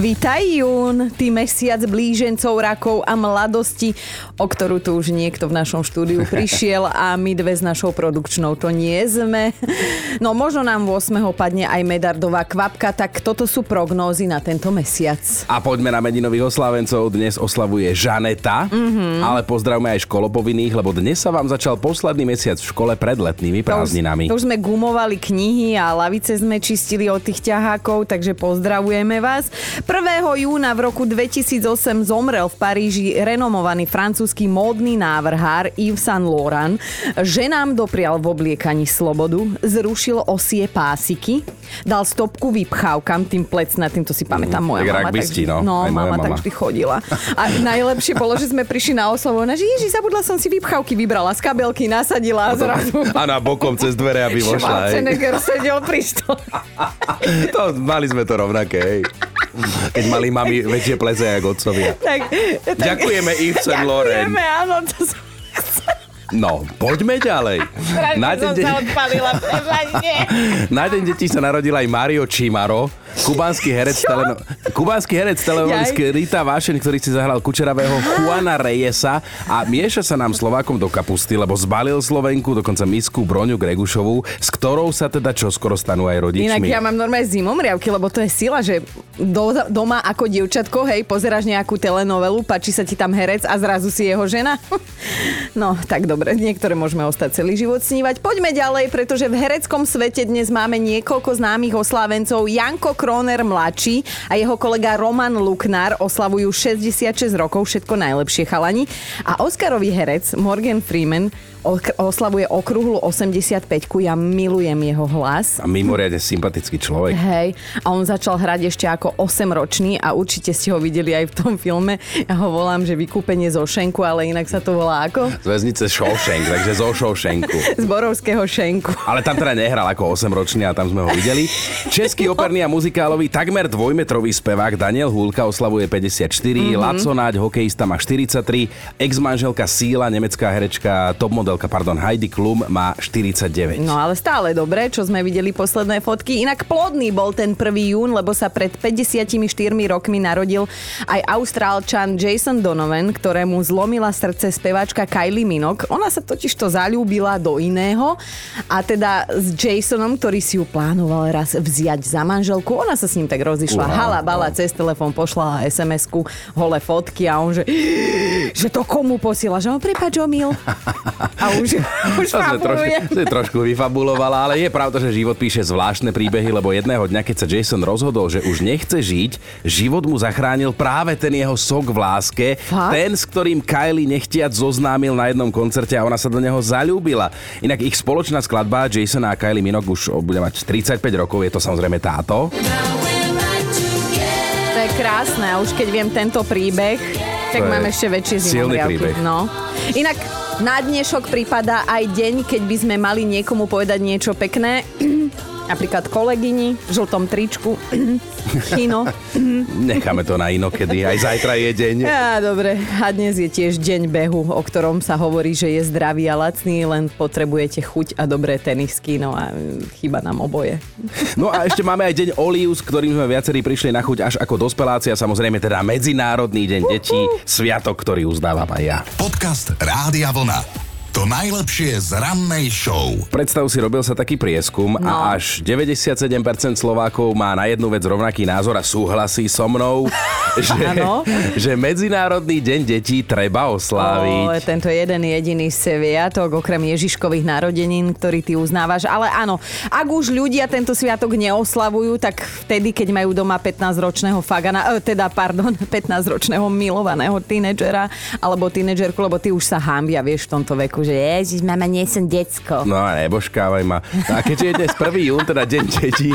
Vítaj Jún, ty mesiac blížencov, rakov a mladosti, o ktorú tu už niekto v našom štúdiu prišiel a my dve s našou produkčnou to nie sme. No možno nám 8. padne aj medardová kvapka, tak toto sú prognózy na tento mesiac. A poďme na medinových oslávencov. Dnes oslavuje Žaneta, mm-hmm. ale pozdravme aj školopovinných, lebo dnes sa vám začal posledný mesiac v škole pred letnými prázdninami. To už, to už sme gumovali knihy a lavice sme čistili od tých ťahákov, takže pozdravujeme vás. 1. júna v roku 2008 zomrel v Paríži renomovaný francúzsky módny návrhár Yves Saint Laurent. Ženám doprial v obliekaní slobodu, zrušil osie pásiky, dal stopku vypchávkam, tým tým to si pamätám moja tak mama. Tak, no, no aj mama, mama tak vždy chodila. A najlepšie bolo, že sme prišli na oslavu, ona, že ježi, zabudla som si vypchávky, vybrala z kabelky, nasadila a zrazu. A na bokom cez dvere, aby vošla. Schwarzenegger sedel pri to, mali sme to rovnaké, hej. Keď mali mami väčšie pleze ako otcovia. Tak, tak, Ďakujeme Yves Saint Laurent. Ďakujeme, áno, to som... No, poďme ďalej. Na deň, de- na deň detí sa narodil aj Mario Čimaro, kubánsky herec, teleno- kubánsky herec telenovelisky Rita Vášeň, ktorý si zahral kučeravého Juana Reyesa a mieša sa nám Slovákom do kapusty, lebo zbalil Slovenku, dokonca misku Broňu Gregušovú, s ktorou sa teda čoskoro stanú aj rodičmi. Inak ja mám normálne zimomriavky, lebo to je sila, že do, doma ako dievčatko, hej, pozeráš nejakú telenovelu, páči sa ti tam herec a zrazu si jeho žena. No, tak dobre, niektoré môžeme ostať celý život snívať. Poďme ďalej, pretože v hereckom svete dnes máme niekoľko známych oslávencov. Janko Kroner mladší a jeho kolega Roman Luknár oslavujú 66 rokov, všetko najlepšie chalani. A Oscarový herec Morgan Freeman oslavuje okrúhlu 85 Ja milujem jeho hlas. A mimoriadne sympatický človek. Hej. A on začal hrať ešte ako 8-ročný a určite ste ho videli aj v tom filme. Ja ho volám, že vykúpenie zo Šenku, ale inak sa to volá ako? Z väznice Shawshank, takže zo Shawshanku. Z Borovského Šenku. Ale tam teda nehral ako 8-ročný a tam sme ho videli. Český operný a muzikálový takmer dvojmetrový spevák Daniel Hulka oslavuje 54, mm-hmm. Laco Náď, hokejista má 43, ex-manželka Síla, nemecká herečka, top model modelka, pardon, Heidi Klum má 49. No ale stále dobre, čo sme videli posledné fotky. Inak plodný bol ten 1. jún, lebo sa pred 54 rokmi narodil aj austrálčan Jason Donovan, ktorému zlomila srdce speváčka Kylie Minogue. Ona sa totiž to zalúbila do iného a teda s Jasonom, ktorý si ju plánoval raz vziať za manželku, ona sa s ním tak rozišla. Wow, Hala, bala, cez telefón pošla SMS-ku, hole fotky a on že, že to komu posiela? Že on prepáč, omil. A už, už to trošku, trošku vyfabulovala, ale je pravda, že život píše zvláštne príbehy, lebo jedného dňa, keď sa Jason rozhodol, že už nechce žiť, život mu zachránil práve ten jeho sok v láske, Fakt? ten, s ktorým Kylie nechtiac zoznámil na jednom koncerte a ona sa do neho zalúbila. Inak ich spoločná skladba Jason a Kylie Minogue už bude mať 35 rokov, je to samozrejme táto. To je krásne už keď viem tento príbeh, tak mám ešte väčšie zimomriavky. No. Inak na dnešok prípada aj deň, keď by sme mali niekomu povedať niečo pekné. Napríklad kolegyni v žltom tričku. Kino. Necháme to na inokedy. Aj zajtra je deň. Ja, dobre. A dnes je tiež deň behu, o ktorom sa hovorí, že je zdravý a lacný, len potrebujete chuť a dobré tenisky. No a chyba nám oboje. No a ešte máme aj deň Oliu, s ktorým sme viacerí prišli na chuť až ako dospelácia. Samozrejme teda Medzinárodný deň detí. Sviatok, ktorý uznávam aj ja. Podcast Rádia Vlna. To najlepšie z rannej show. Predstav si, robil sa taký prieskum no. a až 97% Slovákov má na jednu vec rovnaký názor a súhlasí so mnou, že, že Medzinárodný deň detí treba osláviť. O, tento jeden jediný sviatok, okrem Ježiškových narodenín, ktorý ty uznávaš. Ale áno, ak už ľudia tento sviatok neoslavujú, tak vtedy, keď majú doma 15-ročného fagana, e, teda, pardon, 15-ročného milovaného tínedžera alebo tínedžerku, lebo ty už sa hambia, vieš, v tomto veku že ježiš, mama, nie som decko. No a nebožkávaj ma. No a keďže je dnes 1. jún, teda deň detí,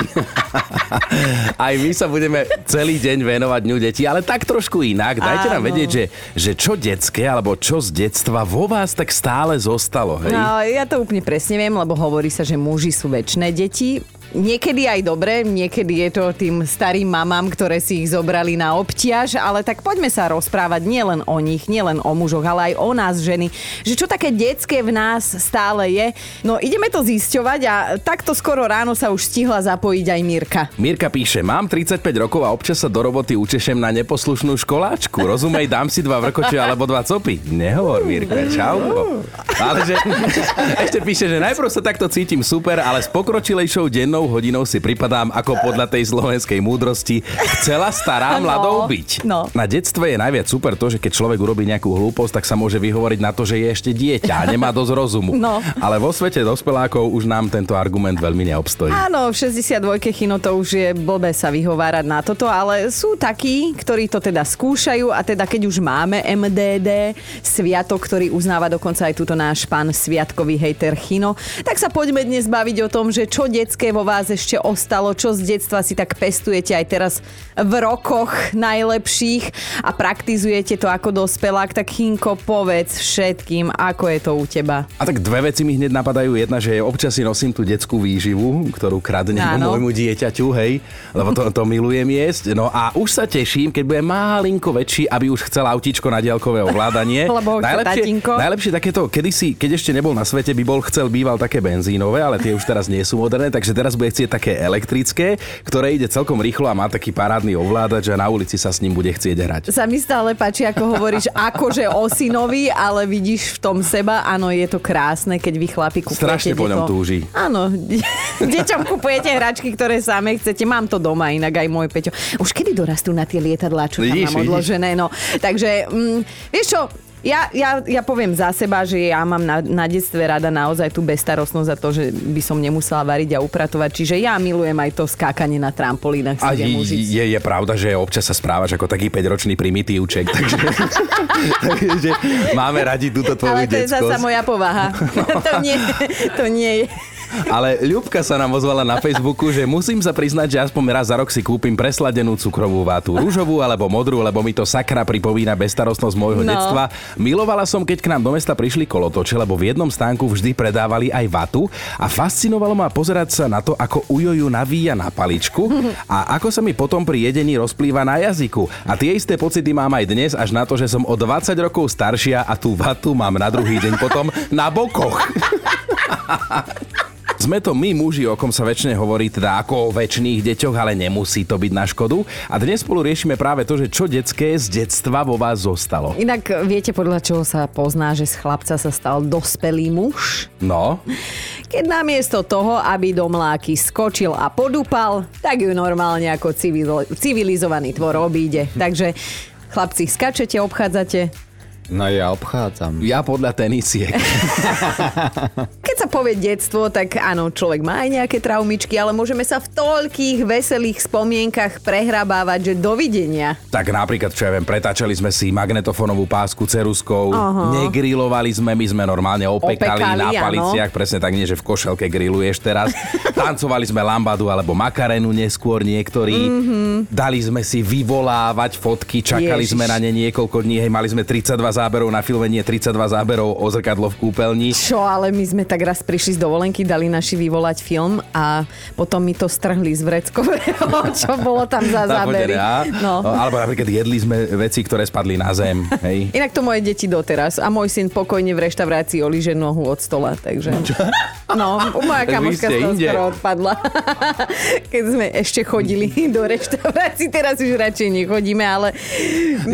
aj my sa budeme celý deň venovať dňu detí, ale tak trošku inak. Dajte Áno. nám vedieť, že, že čo detské, alebo čo z detstva vo vás tak stále zostalo, hej? No, ja to úplne presne viem, lebo hovorí sa, že muži sú väčšie deti, niekedy aj dobre, niekedy je to tým starým mamám, ktoré si ich zobrali na obťaž, ale tak poďme sa rozprávať nielen o nich, nielen o mužoch, ale aj o nás ženy, že čo také detské v nás stále je. No ideme to zisťovať a takto skoro ráno sa už stihla zapojiť aj Mirka. Mirka píše, mám 35 rokov a občas sa do roboty učešem na neposlušnú školáčku. Rozumej, dám si dva vrkoče alebo dva copy. Nehovor, Mirka, čau. Ale že, ešte píše, že najprv sa takto cítim super, ale s pokročilejšou dennou hodinou si pripadám ako podľa tej slovenskej múdrosti chcela stará mladou byť. No. Na detstve je najviac super to, že keď človek urobí nejakú hlúposť, tak sa môže vyhovoriť na to, že je ešte dieťa a nemá dosť rozumu. No. Ale vo svete dospelákov už nám tento argument veľmi neobstojí. Áno, v 62 chino to už je blbé sa vyhovárať na toto, ale sú takí, ktorí to teda skúšajú a teda keď už máme MDD, sviatok, ktorý uznáva dokonca aj túto náš pán sviatkový hejter Chino, tak sa poďme dnes baviť o tom, že čo detské vo vás ešte ostalo, čo z detstva si tak pestujete aj teraz v rokoch najlepších a praktizujete to ako dospelák, tak Chinko, povedz všetkým, ako je to u teba. A tak dve veci mi hneď napadajú. Jedna, že občas si nosím tú detskú výživu, ktorú kradnem Áno. môjmu dieťaťu, hej, lebo to, to milujem jesť. No a už sa teším, keď bude malinko väčší, aby už chcel autíčko na diaľkové ovládanie. Lebo tatínko. najlepšie takéto, kedysi, keď ešte nebol na svete, by bol chcel býval také benzínové, ale tie už teraz nie sú moderné, takže teraz bude chcieť také elektrické, ktoré ide celkom rýchlo a má taký parádny ovládač a na ulici sa s ním bude chcieť hrať. Sa mi stále páči, ako hovoríš, akože o synovi, ale vidíš v tom seba, áno, je to krásne, keď vy chlapi kupujete. Strašne po ňom túži. Áno, deťom kupujete hračky, ktoré same chcete. Mám to doma inak aj môj Peťo. Už kedy dorastú na tie lietadlá, čo tam Vidíš, mám odložené, no. Takže, mm, vieš čo, ja, ja, ja poviem za seba, že ja mám na, na detstve rada naozaj tú bezstarostnosť za to, že by som nemusela variť a upratovať. Čiže ja milujem aj to skákanie na trampolínach. A je, je, je pravda, že občas sa správaš ako taký 5-ročný primitívček, takže, takže máme radi túto tvoju Ale to je zasa detskosť. moja povaha. to, nie, to nie je. Ale Ľubka sa nám ozvala na Facebooku, že musím sa priznať, že aspoň raz za rok si kúpim presladenú cukrovú vátu. Rúžovú alebo modrú, lebo mi to sakra pripomína bezstarostnosť môjho No. detstva. Milovala som, keď k nám do mesta prišli kolotoče, lebo v jednom stánku vždy predávali aj vatu a fascinovalo ma pozerať sa na to, ako ujoju navíja na paličku a ako sa mi potom pri jedení rozplýva na jazyku. A tie isté pocity mám aj dnes, až na to, že som o 20 rokov staršia a tú vatu mám na druhý deň potom na bokoch. Sme to my muži, o kom sa väčšine hovorí teda ako o väčšných deťoch, ale nemusí to byť na škodu. A dnes spolu riešime práve to, že čo detské z detstva vo vás zostalo. Inak viete, podľa čoho sa pozná, že z chlapca sa stal dospelý muž? No, Keď namiesto toho, aby do mláky skočil a podúpal, tak ju normálne ako civil, civilizovaný tvor obíde. Takže chlapci, skačete, obchádzate. No ja obchádzam. ja podľa tenisiek. Keď sa povie detstvo, tak áno, človek má aj nejaké traumičky, ale môžeme sa v toľkých veselých spomienkach prehrabávať, že dovidenia. Tak napríklad, čo ja viem, pretáčali sme si magnetofónovú pásku ceruskou, Aha. negrilovali sme, my sme normálne opekali, Opekali, na áno. paliciach, presne tak nie, že v košelke grilluješ teraz. Tancovali sme lambadu alebo makarenu neskôr niektorí. Dali sme si vyvolávať fotky, čakali. Ježiš. sme na ne niekoľko dní, hej, mali sme 32 záberov na filme, nie 32 záberov o zrkadlo v kúpeľni. Čo, ale my sme tak raz prišli z dovolenky, dali naši vyvolať film a potom mi to strhli z vreckového, čo bolo tam za zábery. No. Alebo napríklad jedli sme veci, ktoré spadli na zem. Hej. Inak to moje deti doteraz a môj syn pokojne v reštaurácii olíže nohu od stola, takže... No, moja kamoška z toho skoro odpadla. Keď sme ešte chodili do reštaurácií, teraz už radšej nechodíme, ale...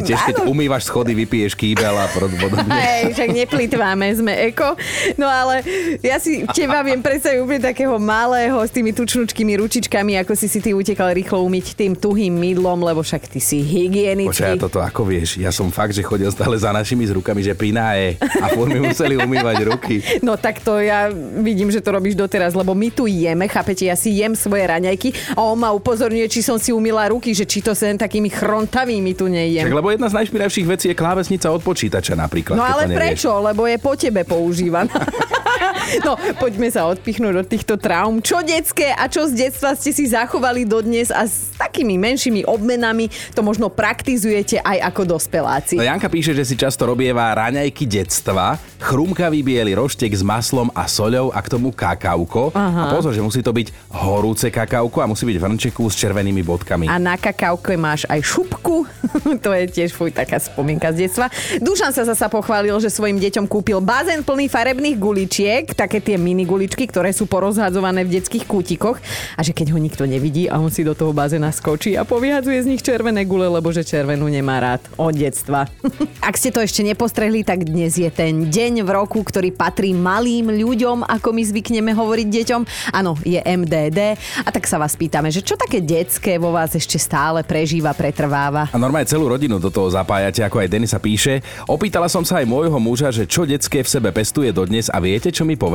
Tiež keď umývaš schody, vypiješ kýbel a pod- podobne. Hej, však neplýtváme, sme eko. No ale ja si teba viem predstaviť úplne takého malého s tými tučnučkými ručičkami, ako si si ty utekal rýchlo umyť tým tuhým mydlom, lebo však ty si Počkaj, hygienický. ja toto ako vieš, ja som fakt, že chodil stále za našimi s rukami, že pináje a furt mi museli umývať ruky. No tak to ja vidím, že to robíš doteraz, lebo my tu jeme, chápete, ja si jem svoje raňajky a on ma upozorňuje, či som si umila ruky, že či to len takými chrontavými tu nejem. Tak lebo jedna z najšpiravších vecí je klávesnica od počítača napríklad. No ale prečo? Lebo je po tebe používaná. No, poďme sa odpichnúť od týchto traum. Čo detské a čo z detstva ste si zachovali dodnes a s takými menšími obmenami to možno praktizujete aj ako dospeláci. No Janka píše, že si často robieva raňajky detstva, chrumkavý biely roštek s maslom a soľou a k tomu kakauko. Aha. A pozor, že musí to byť horúce kakauko a musí byť v hrnčeku s červenými bodkami. A na kakauke máš aj šupku. to je tiež fuj, taká spomienka z detstva. Dušan sa zasa pochválil, že svojim deťom kúpil bazén plný farebných guličiek, také tie mini guličky, ktoré sú porozhadzované v detských kútikoch a že keď ho nikto nevidí a on si do toho bazéna skočí a povyhadzuje z nich červené gule, lebo že červenú nemá rád od detstva. Ak ste to ešte nepostrehli, tak dnes je ten deň v roku, ktorý patrí malým ľuďom, ako my zvykneme hovoriť deťom. Áno, je MDD. A tak sa vás pýtame, že čo také detské vo vás ešte stále prežíva, pretrváva? A normálne celú rodinu do toho zapájate, ako aj Denisa píše. Opýtala som sa aj môjho muža, že čo detské v sebe pestuje dodnes a viete, čo mi povedal?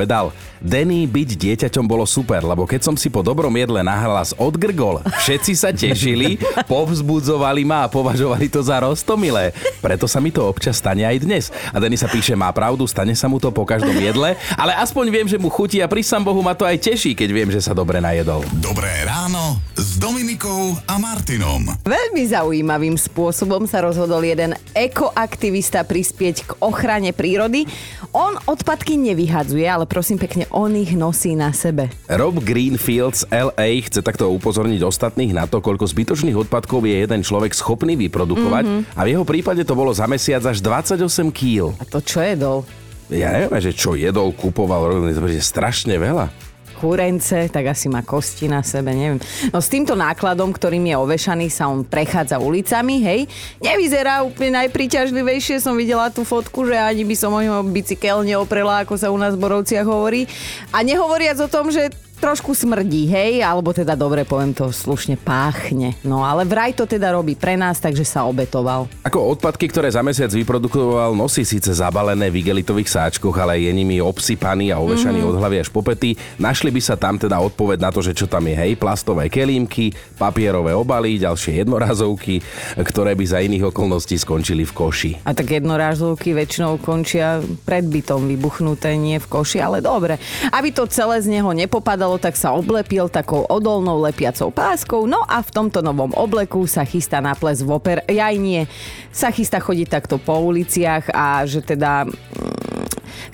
Denny, byť dieťaťom bolo super, lebo keď som si po dobrom jedle nahlas odgrgol, všetci sa tešili, povzbudzovali ma a považovali to za roztomilé. Preto sa mi to občas stane aj dnes. A Denny sa píše, má pravdu, stane sa mu to po každom jedle, ale aspoň viem, že mu chutí a pri Bohu ma to aj teší, keď viem, že sa dobre najedol. Dobré ráno s Dominikou a Martinom. Veľmi zaujímavým spôsobom sa rozhodol jeden ekoaktivista prispieť k ochrane prírody. On odpadky nevyhadzuje, ale prosím pekne, on ich nosí na sebe. Rob Greenfields LA chce takto upozorniť ostatných na to, koľko zbytočných odpadkov je jeden človek schopný vyprodukovať mm-hmm. a v jeho prípade to bolo za mesiac až 28 kg. A to čo jedol? Ja neviem, že čo jedol, kupoval, je strašne veľa kúrence, tak asi má kosti na sebe, neviem. No s týmto nákladom, ktorým je ovešaný, sa on prechádza ulicami, hej. Nevyzerá úplne najpriťažlivejšie, som videla tú fotku, že ani by som o ňom bicykel neoprela, ako sa u nás v Borovciach hovorí. A nehovoriac o tom, že trošku smrdí, hej, alebo teda dobre poviem to slušne páchne. No ale vraj to teda robí pre nás, takže sa obetoval. Ako odpadky, ktoré za mesiac vyprodukoval, nosí síce zabalené v igelitových sáčkoch, ale je nimi obsypaný a ovešaný mm-hmm. od hlavy až po pety. Našli by sa tam teda odpoveď na to, že čo tam je, hej, plastové kelímky, papierové obaly, ďalšie jednorázovky, ktoré by za iných okolností skončili v koši. A tak jednorázovky väčšinou končia pred bytom vybuchnuté, nie v koši, ale dobre. Aby to celé z neho nepopadalo povedalo, tak sa oblepil takou odolnou lepiacou páskou, no a v tomto novom obleku sa chystá na ples v oper. Jaj nie, sa chystá chodiť takto po uliciach a že teda mm,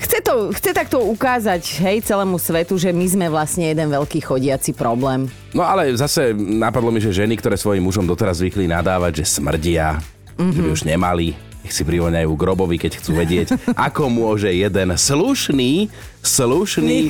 chce, to, chce takto ukázať hej, celému svetu, že my sme vlastne jeden veľký chodiaci problém. No ale zase napadlo mi, že ženy, ktoré svojim mužom doteraz zvykli nadávať, že smrdia, mm-hmm. že by mhm. už nemali, nech si privoňajú grobovi, keď chcú vedieť, ako môže jeden slušný, slušný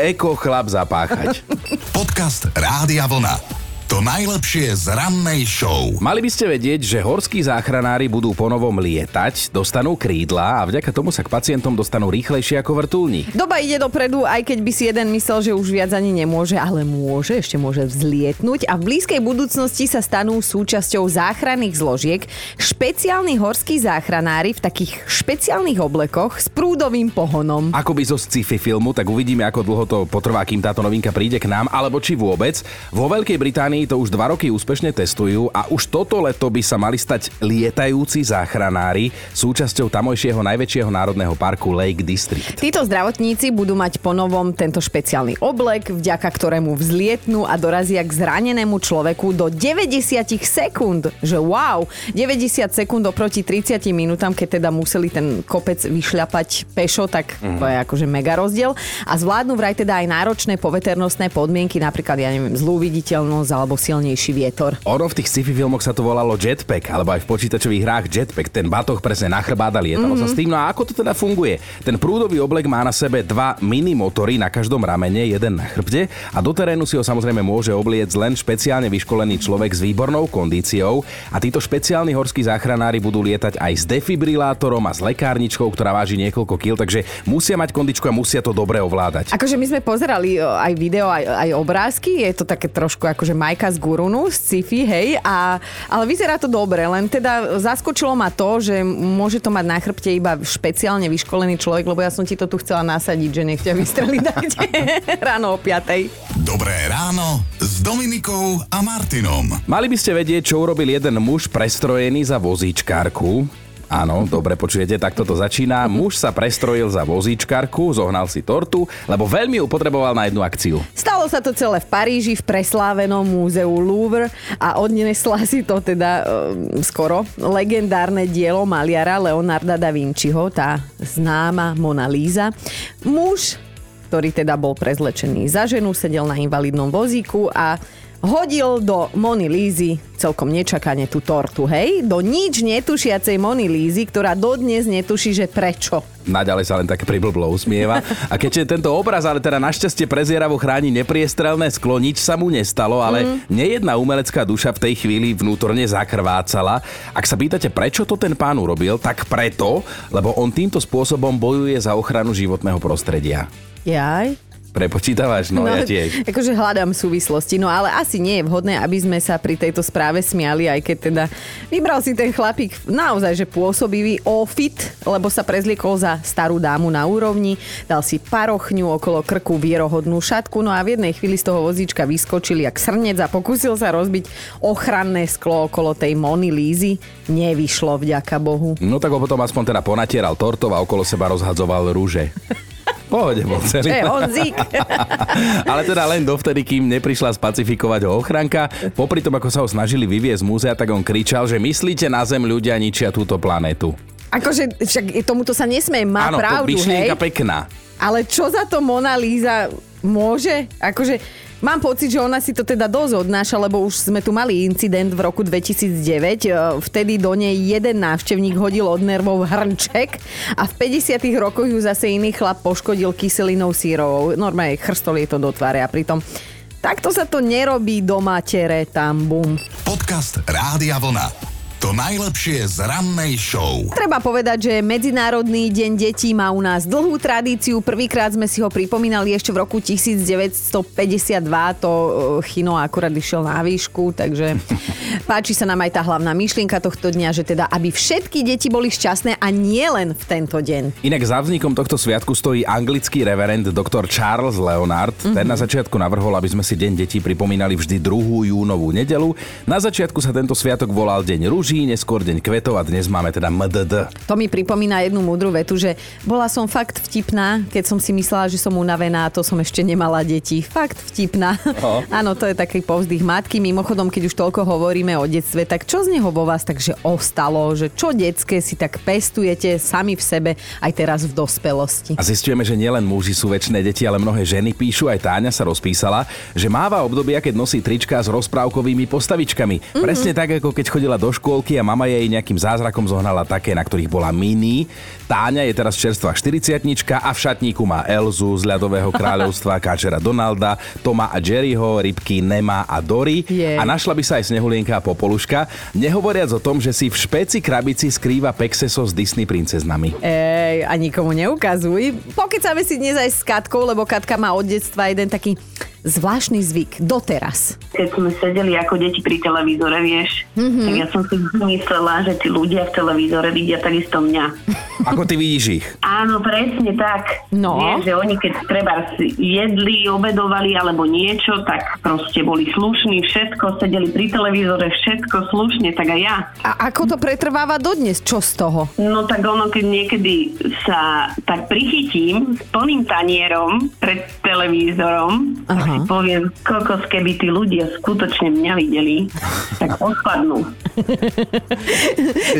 eko chlap zapáchať. Podcast Rádia Vlna. To najlepšie z rannej show. Mali by ste vedieť, že horskí záchranári budú ponovom lietať, dostanú krídla a vďaka tomu sa k pacientom dostanú rýchlejšie ako vrtulník. Doba ide dopredu, aj keď by si jeden myslel, že už viac ani nemôže, ale môže, ešte môže vzlietnúť a v blízkej budúcnosti sa stanú súčasťou záchranných zložiek špeciálni horskí záchranári v takých špeciálnych oblekoch s prúdovým pohonom. Ako by zo sci-fi filmu, tak uvidíme, ako dlho to potrvá, kým táto novinka príde k nám, alebo či vôbec. Vo Veľkej Británii Británii to už dva roky úspešne testujú a už toto leto by sa mali stať lietajúci záchranári súčasťou tamojšieho najväčšieho národného parku Lake District. Títo zdravotníci budú mať ponovom tento špeciálny oblek, vďaka ktorému vzlietnú a dorazia k zranenému človeku do 90 sekúnd. Že wow, 90 sekúnd oproti 30 minútam, keď teda museli ten kopec vyšľapať pešo, tak mm. to je akože mega rozdiel. A zvládnu vraj teda aj náročné poveternostné podmienky, napríklad, ja neviem, zlú viditeľnosť alebo alebo silnejší vietor. Ono v tých sci-fi filmoch sa to volalo jetpack, alebo aj v počítačových hrách jetpack, ten batoh presne na chrbáda lietalo mm-hmm. sa s tým. No a ako to teda funguje? Ten prúdový oblek má na sebe dva mini motory na každom ramene, jeden na chrbte a do terénu si ho samozrejme môže obliec len špeciálne vyškolený človek s výbornou kondíciou a títo špeciálni horskí záchranári budú lietať aj s defibrilátorom a s lekárničkou, ktorá váži niekoľko kil, takže musia mať kondičku a musia to dobre ovládať. Akože my sme pozerali aj video, aj, aj obrázky, je to také trošku akože Majka z Gurunu, z sci-fi, hej, a, ale vyzerá to dobre, len teda zaskočilo ma to, že môže to mať na chrbte iba špeciálne vyškolený človek, lebo ja som ti to tu chcela nasadiť, že nech ťa vystreli ráno o 5. Dobré ráno s Dominikou a Martinom. Mali by ste vedieť, čo urobil jeden muž prestrojený za vozíčkárku Áno, dobre počujete, takto to začína. Muž sa prestrojil za vozíčkarku, zohnal si tortu, lebo veľmi ju potreboval na jednu akciu. Stalo sa to celé v Paríži, v preslávenom múzeu Louvre a odnesla si to teda e, skoro legendárne dielo maliara Leonarda da Vinciho, tá známa Mona Lisa. Muž, ktorý teda bol prezlečený za ženu, sedel na invalidnom vozíku a hodil do Mony Lízy celkom nečakane tú tortu, hej? Do nič netušiacej Mony Lízy, ktorá dodnes netuší, že prečo. Naďalej sa len tak priblblo usmieva. A keďže tento obraz ale teda našťastie prezieravo chráni nepriestrelné sklo, nič sa mu nestalo, ale mm. nejedna umelecká duša v tej chvíli vnútorne zakrvácala. Ak sa pýtate, prečo to ten pán urobil, tak preto, lebo on týmto spôsobom bojuje za ochranu životného prostredia. Jaj? Prepočítavaš? No, no ja tiež. Akože hľadám súvislosti, no ale asi nie je vhodné, aby sme sa pri tejto správe smiali, aj keď teda vybral si ten chlapík naozaj, že pôsobivý ofit, lebo sa prezliekol za starú dámu na úrovni, dal si parochňu okolo krku vierohodnú šatku, no a v jednej chvíli z toho vozíčka vyskočil jak srnec a pokúsil sa rozbiť ochranné sklo okolo tej Mony Lízy. Nevyšlo, vďaka Bohu. No tak ho potom aspoň teda ponatieral tortov a okolo seba rozhadzoval rúže pohode bol celý. Hey, Honzík. Ale teda len dovtedy, kým neprišla spacifikovať ho ochranka. Popri tom, ako sa ho snažili vyviezť z múzea, tak on kričal, že myslíte na Zem ľudia ničia túto planetu. Akože však tomuto sa nesmie, má Áno, pravdu, hej? pekná. Ale čo za to Mona Lisa môže? Akože Mám pocit, že ona si to teda dosť odnáša, lebo už sme tu mali incident v roku 2009. E, vtedy do nej jeden návštevník hodil od nervov hrnček a v 50 rokoch ju zase iný chlap poškodil kyselinou sírovou. Normálne chrstol jej to do tváre a pritom Takto sa to nerobí do matere, tam bum. Podcast Rádia Vlna. To najlepšie z rannej show. Treba povedať, že Medzinárodný deň detí má u nás dlhú tradíciu. Prvýkrát sme si ho pripomínali ešte v roku 1952. To e, Chino akurát išiel na výšku, takže páči sa nám aj tá hlavná myšlienka tohto dňa, že teda aby všetky deti boli šťastné a nie len v tento deň. Inak za vznikom tohto sviatku stojí anglický reverend dr. Charles Leonard. Mm-hmm. Ten na začiatku navrhol, aby sme si Deň detí pripomínali vždy 2. júnovú nedelu. Na začiatku sa tento sviatok volal Deň rúži rúží, neskôr deň kvetov a dnes máme teda MDD. To mi pripomína jednu múdru vetu, že bola som fakt vtipná, keď som si myslela, že som unavená a to som ešte nemala deti. Fakt vtipná. Áno, to je taký povzdych matky. Mimochodom, keď už toľko hovoríme o detstve, tak čo z neho vo vás takže ostalo? Že čo detské si tak pestujete sami v sebe aj teraz v dospelosti? A zistujeme, že nielen muži sú väčšie deti, ale mnohé ženy píšu, aj Táňa sa rozpísala, že máva obdobia, keď nosí trička s rozprávkovými postavičkami. Mm-hmm. Presne tak, ako keď chodila do škôl škôlky a mama jej nejakým zázrakom zohnala také, na ktorých bola mini. Táňa je teraz čerstvá 40 a v šatníku má Elzu z ľadového kráľovstva, káčera Donalda, Toma a Jerryho, rybky Nema a Dory. Yeah. A našla by sa aj Snehulienka a Popoluška. Nehovoriac o tom, že si v špeci krabici skrýva Pexeso s Disney princeznami. Ej, a nikomu neukazuj. Pokecáme si dnes aj s Katkou, lebo Katka má od detstva jeden taký zvláštny zvyk doteraz? Keď sme sedeli ako deti pri televízore, vieš, mm-hmm. tak ja som si myslela, že tí ľudia v televízore vidia takisto mňa. Ako ty vidíš ich? Áno, presne tak. No. Vieš, že oni keď treba jedli, obedovali alebo niečo, tak proste boli slušní, všetko, sedeli pri televízore, všetko slušne, tak aj ja. A ako to pretrváva dodnes? Čo z toho? No tak ono, keď niekedy sa tak prichytím s plným tanierom pred televízorom, Aha si poviem, kokos, keby tí ľudia skutočne mňa videli, tak odpadnú.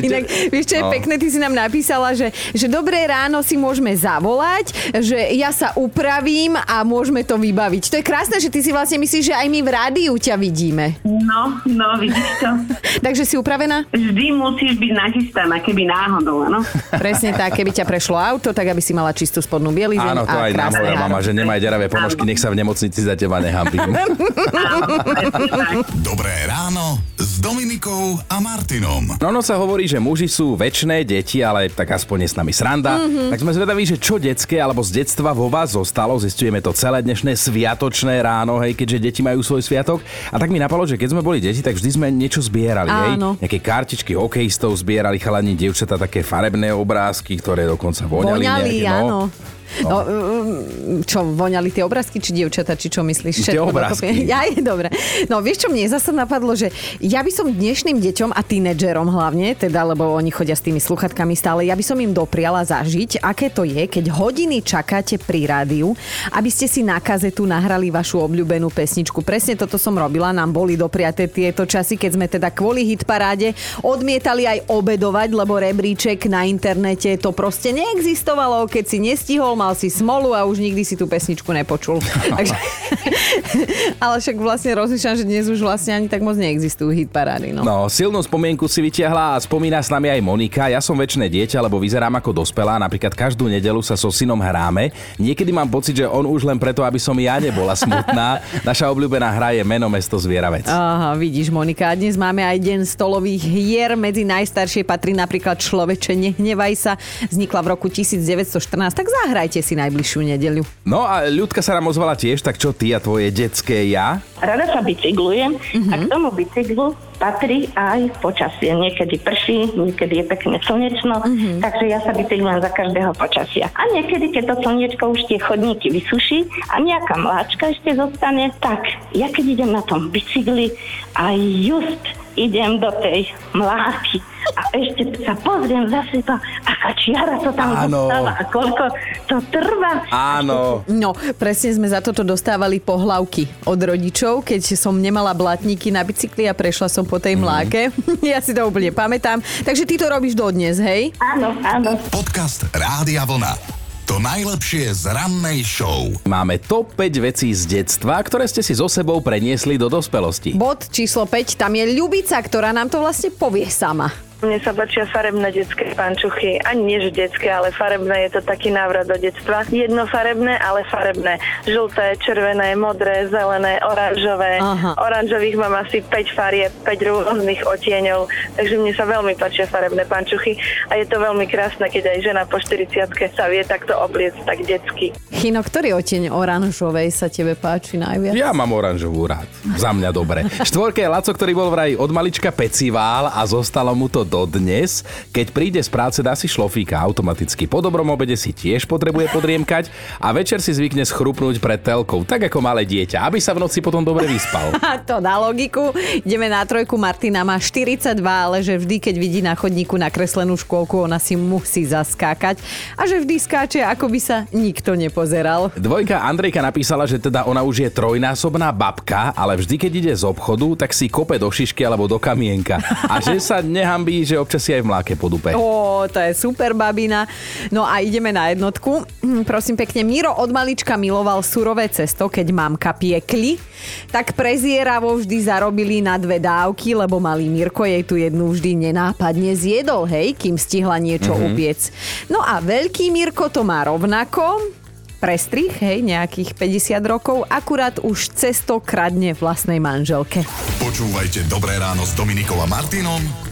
Inak, vieš čo je no. pekné, ty si nám napísala, že, že dobré ráno si môžeme zavolať, že ja sa upravím a môžeme to vybaviť. To je krásne, že ty si vlastne myslíš, že aj my v rádiu ťa vidíme. No, no, vidíš to. Takže si upravená? Vždy musíš byť nachystaná, keby náhodou, áno. Presne tak, keby ťa prešlo auto, tak aby si mala čistú spodnú bielizeň. Áno, to aj nám mama, že nemaj deravé ponožky, nech sa v nemocnici za teba nehambím. Dobré ráno s Dominikou a Martinom. No, no sa hovorí, že muži sú väčšie deti, ale tak aspoň je s nami sranda. Mm-hmm. Tak sme zvedaví, že čo detské alebo z detstva vo vás zostalo. Zistujeme to celé dnešné sviatočné ráno, hej, keďže deti majú svoj sviatok. A tak mi napadlo, že keď sme boli deti, tak vždy sme niečo zbierali. Áno. Hej? Nejaké kartičky hokejistov zbierali chalani, dievčatá také farebné obrázky, ktoré dokonca voňali. Voňali, nejaké, no. áno. No, mm, čo, voňali tie obrázky, či dievčata, či čo myslíš? Tie obrázky. Ja je dobre. No vieš, čo mne zase napadlo, že ja by som dnešným deťom a tínedžerom hlavne, teda, lebo oni chodia s tými sluchatkami stále, ja by som im dopriala zažiť, aké to je, keď hodiny čakáte pri rádiu, aby ste si na kazetu nahrali vašu obľúbenú pesničku. Presne toto som robila, nám boli dopriaté tieto časy, keď sme teda kvôli hitparáde odmietali aj obedovať, lebo rebríček na internete to proste neexistovalo. Keď si nestihol, mal si smolu a už nikdy si tú pesničku nepočul. Takže, ale však vlastne rozlišam, že dnes už vlastne ani tak moc neexistujú hitparády. No. no, silnú spomienku si vytiahla a spomína s nami aj Monika. Ja som väčšie dieťa, lebo vyzerám ako dospelá. Napríklad každú nedelu sa so synom hráme. Niekedy mám pocit, že on už len preto, aby som ja nebola smutná. Naša obľúbená hra je Meno mesto zvieravec. Aha, vidíš Monika, dnes máme aj deň stolových hier. Medzi najstaršie patrí napríklad Človeče, nehnevaj sa. Vznikla v roku 1914, tak zahrajte si najbližšiu nedeľu. No a ľudka sa nám ozvala tiež, tak čo ty a tvoje detské ja? Rada sa bicyklujem uh-huh. a k tomu bicyklu patrí aj počasie. Niekedy prší, niekedy je pekne slnečno, uh-huh. takže ja sa bicyklujem za každého počasia. A niekedy, keď to slnečko už tie chodníky vysuší a nejaká mláčka ešte zostane, tak ja keď idem na tom bicykli a just idem do tej mláky a ešte sa pozriem za seba, aká čiara to tam Áno. dostala a koľko to trvá. Áno. No, presne sme za toto dostávali pohlavky od rodičov, keď som nemala blatníky na bicykli a prešla som po tej mhm. mláke. Mm. ja si to úplne pamätám. Takže ty to robíš dodnes, hej? Áno, áno. Podcast Rádia Vlna. To najlepšie z rannej show. Máme top 5 vecí z detstva, ktoré ste si so sebou preniesli do dospelosti. Bod číslo 5, tam je Ľubica, ktorá nám to vlastne povie sama. Mne sa páčia farebné detské pančuchy. Ani nie, že detské, ale farebné je to taký návrat do detstva. Jednofarebné, ale farebné. Žlté, červené, modré, zelené, oranžové. Aha. Oranžových mám asi 5 farieb, 5 rôznych otieňov. Takže mne sa veľmi páčia farebné pančuchy a je to veľmi krásne, keď aj žena po 40 sa vie takto obliecť tak detsky. Chino, ktorý oteň oranžovej sa tebe páči najviac? Ja mám oranžovú rád. Za mňa dobre. Štvorke je Laco, ktorý bol vraj od malička pecivál a zostalo mu to dodnes. Keď príde z práce, dá si šlofíka automaticky. Po dobrom obede si tiež potrebuje podriemkať a večer si zvykne schrupnúť pred telkou, tak ako malé dieťa, aby sa v noci potom dobre vyspal. to dá logiku. Ideme na trojku. Martina má 42, ale že vždy, keď vidí na chodníku nakreslenú škôlku, ona si musí zaskákať a že vždy skáče, ako by sa nikto nepozeral. Dvojka Andrejka napísala, že teda ona už je trojnásobná babka, ale vždy, keď ide z obchodu, tak si kope do šišky alebo do kamienka. A že sa nehambí že občas si aj v mláke podupe. Ó, to je super babina. No a ideme na jednotku. Prosím pekne, Miro od malička miloval surové cesto, keď mamka piekli. Tak prezieravo vždy zarobili na dve dávky, lebo malý Mirko jej tu jednu vždy nenápadne zjedol, hej, kým stihla niečo mm-hmm. upiec. No a veľký Mirko to má rovnako, prestrih, hej, nejakých 50 rokov, akurát už cesto kradne vlastnej manželke. Počúvajte Dobré ráno s Dominikom a Martinom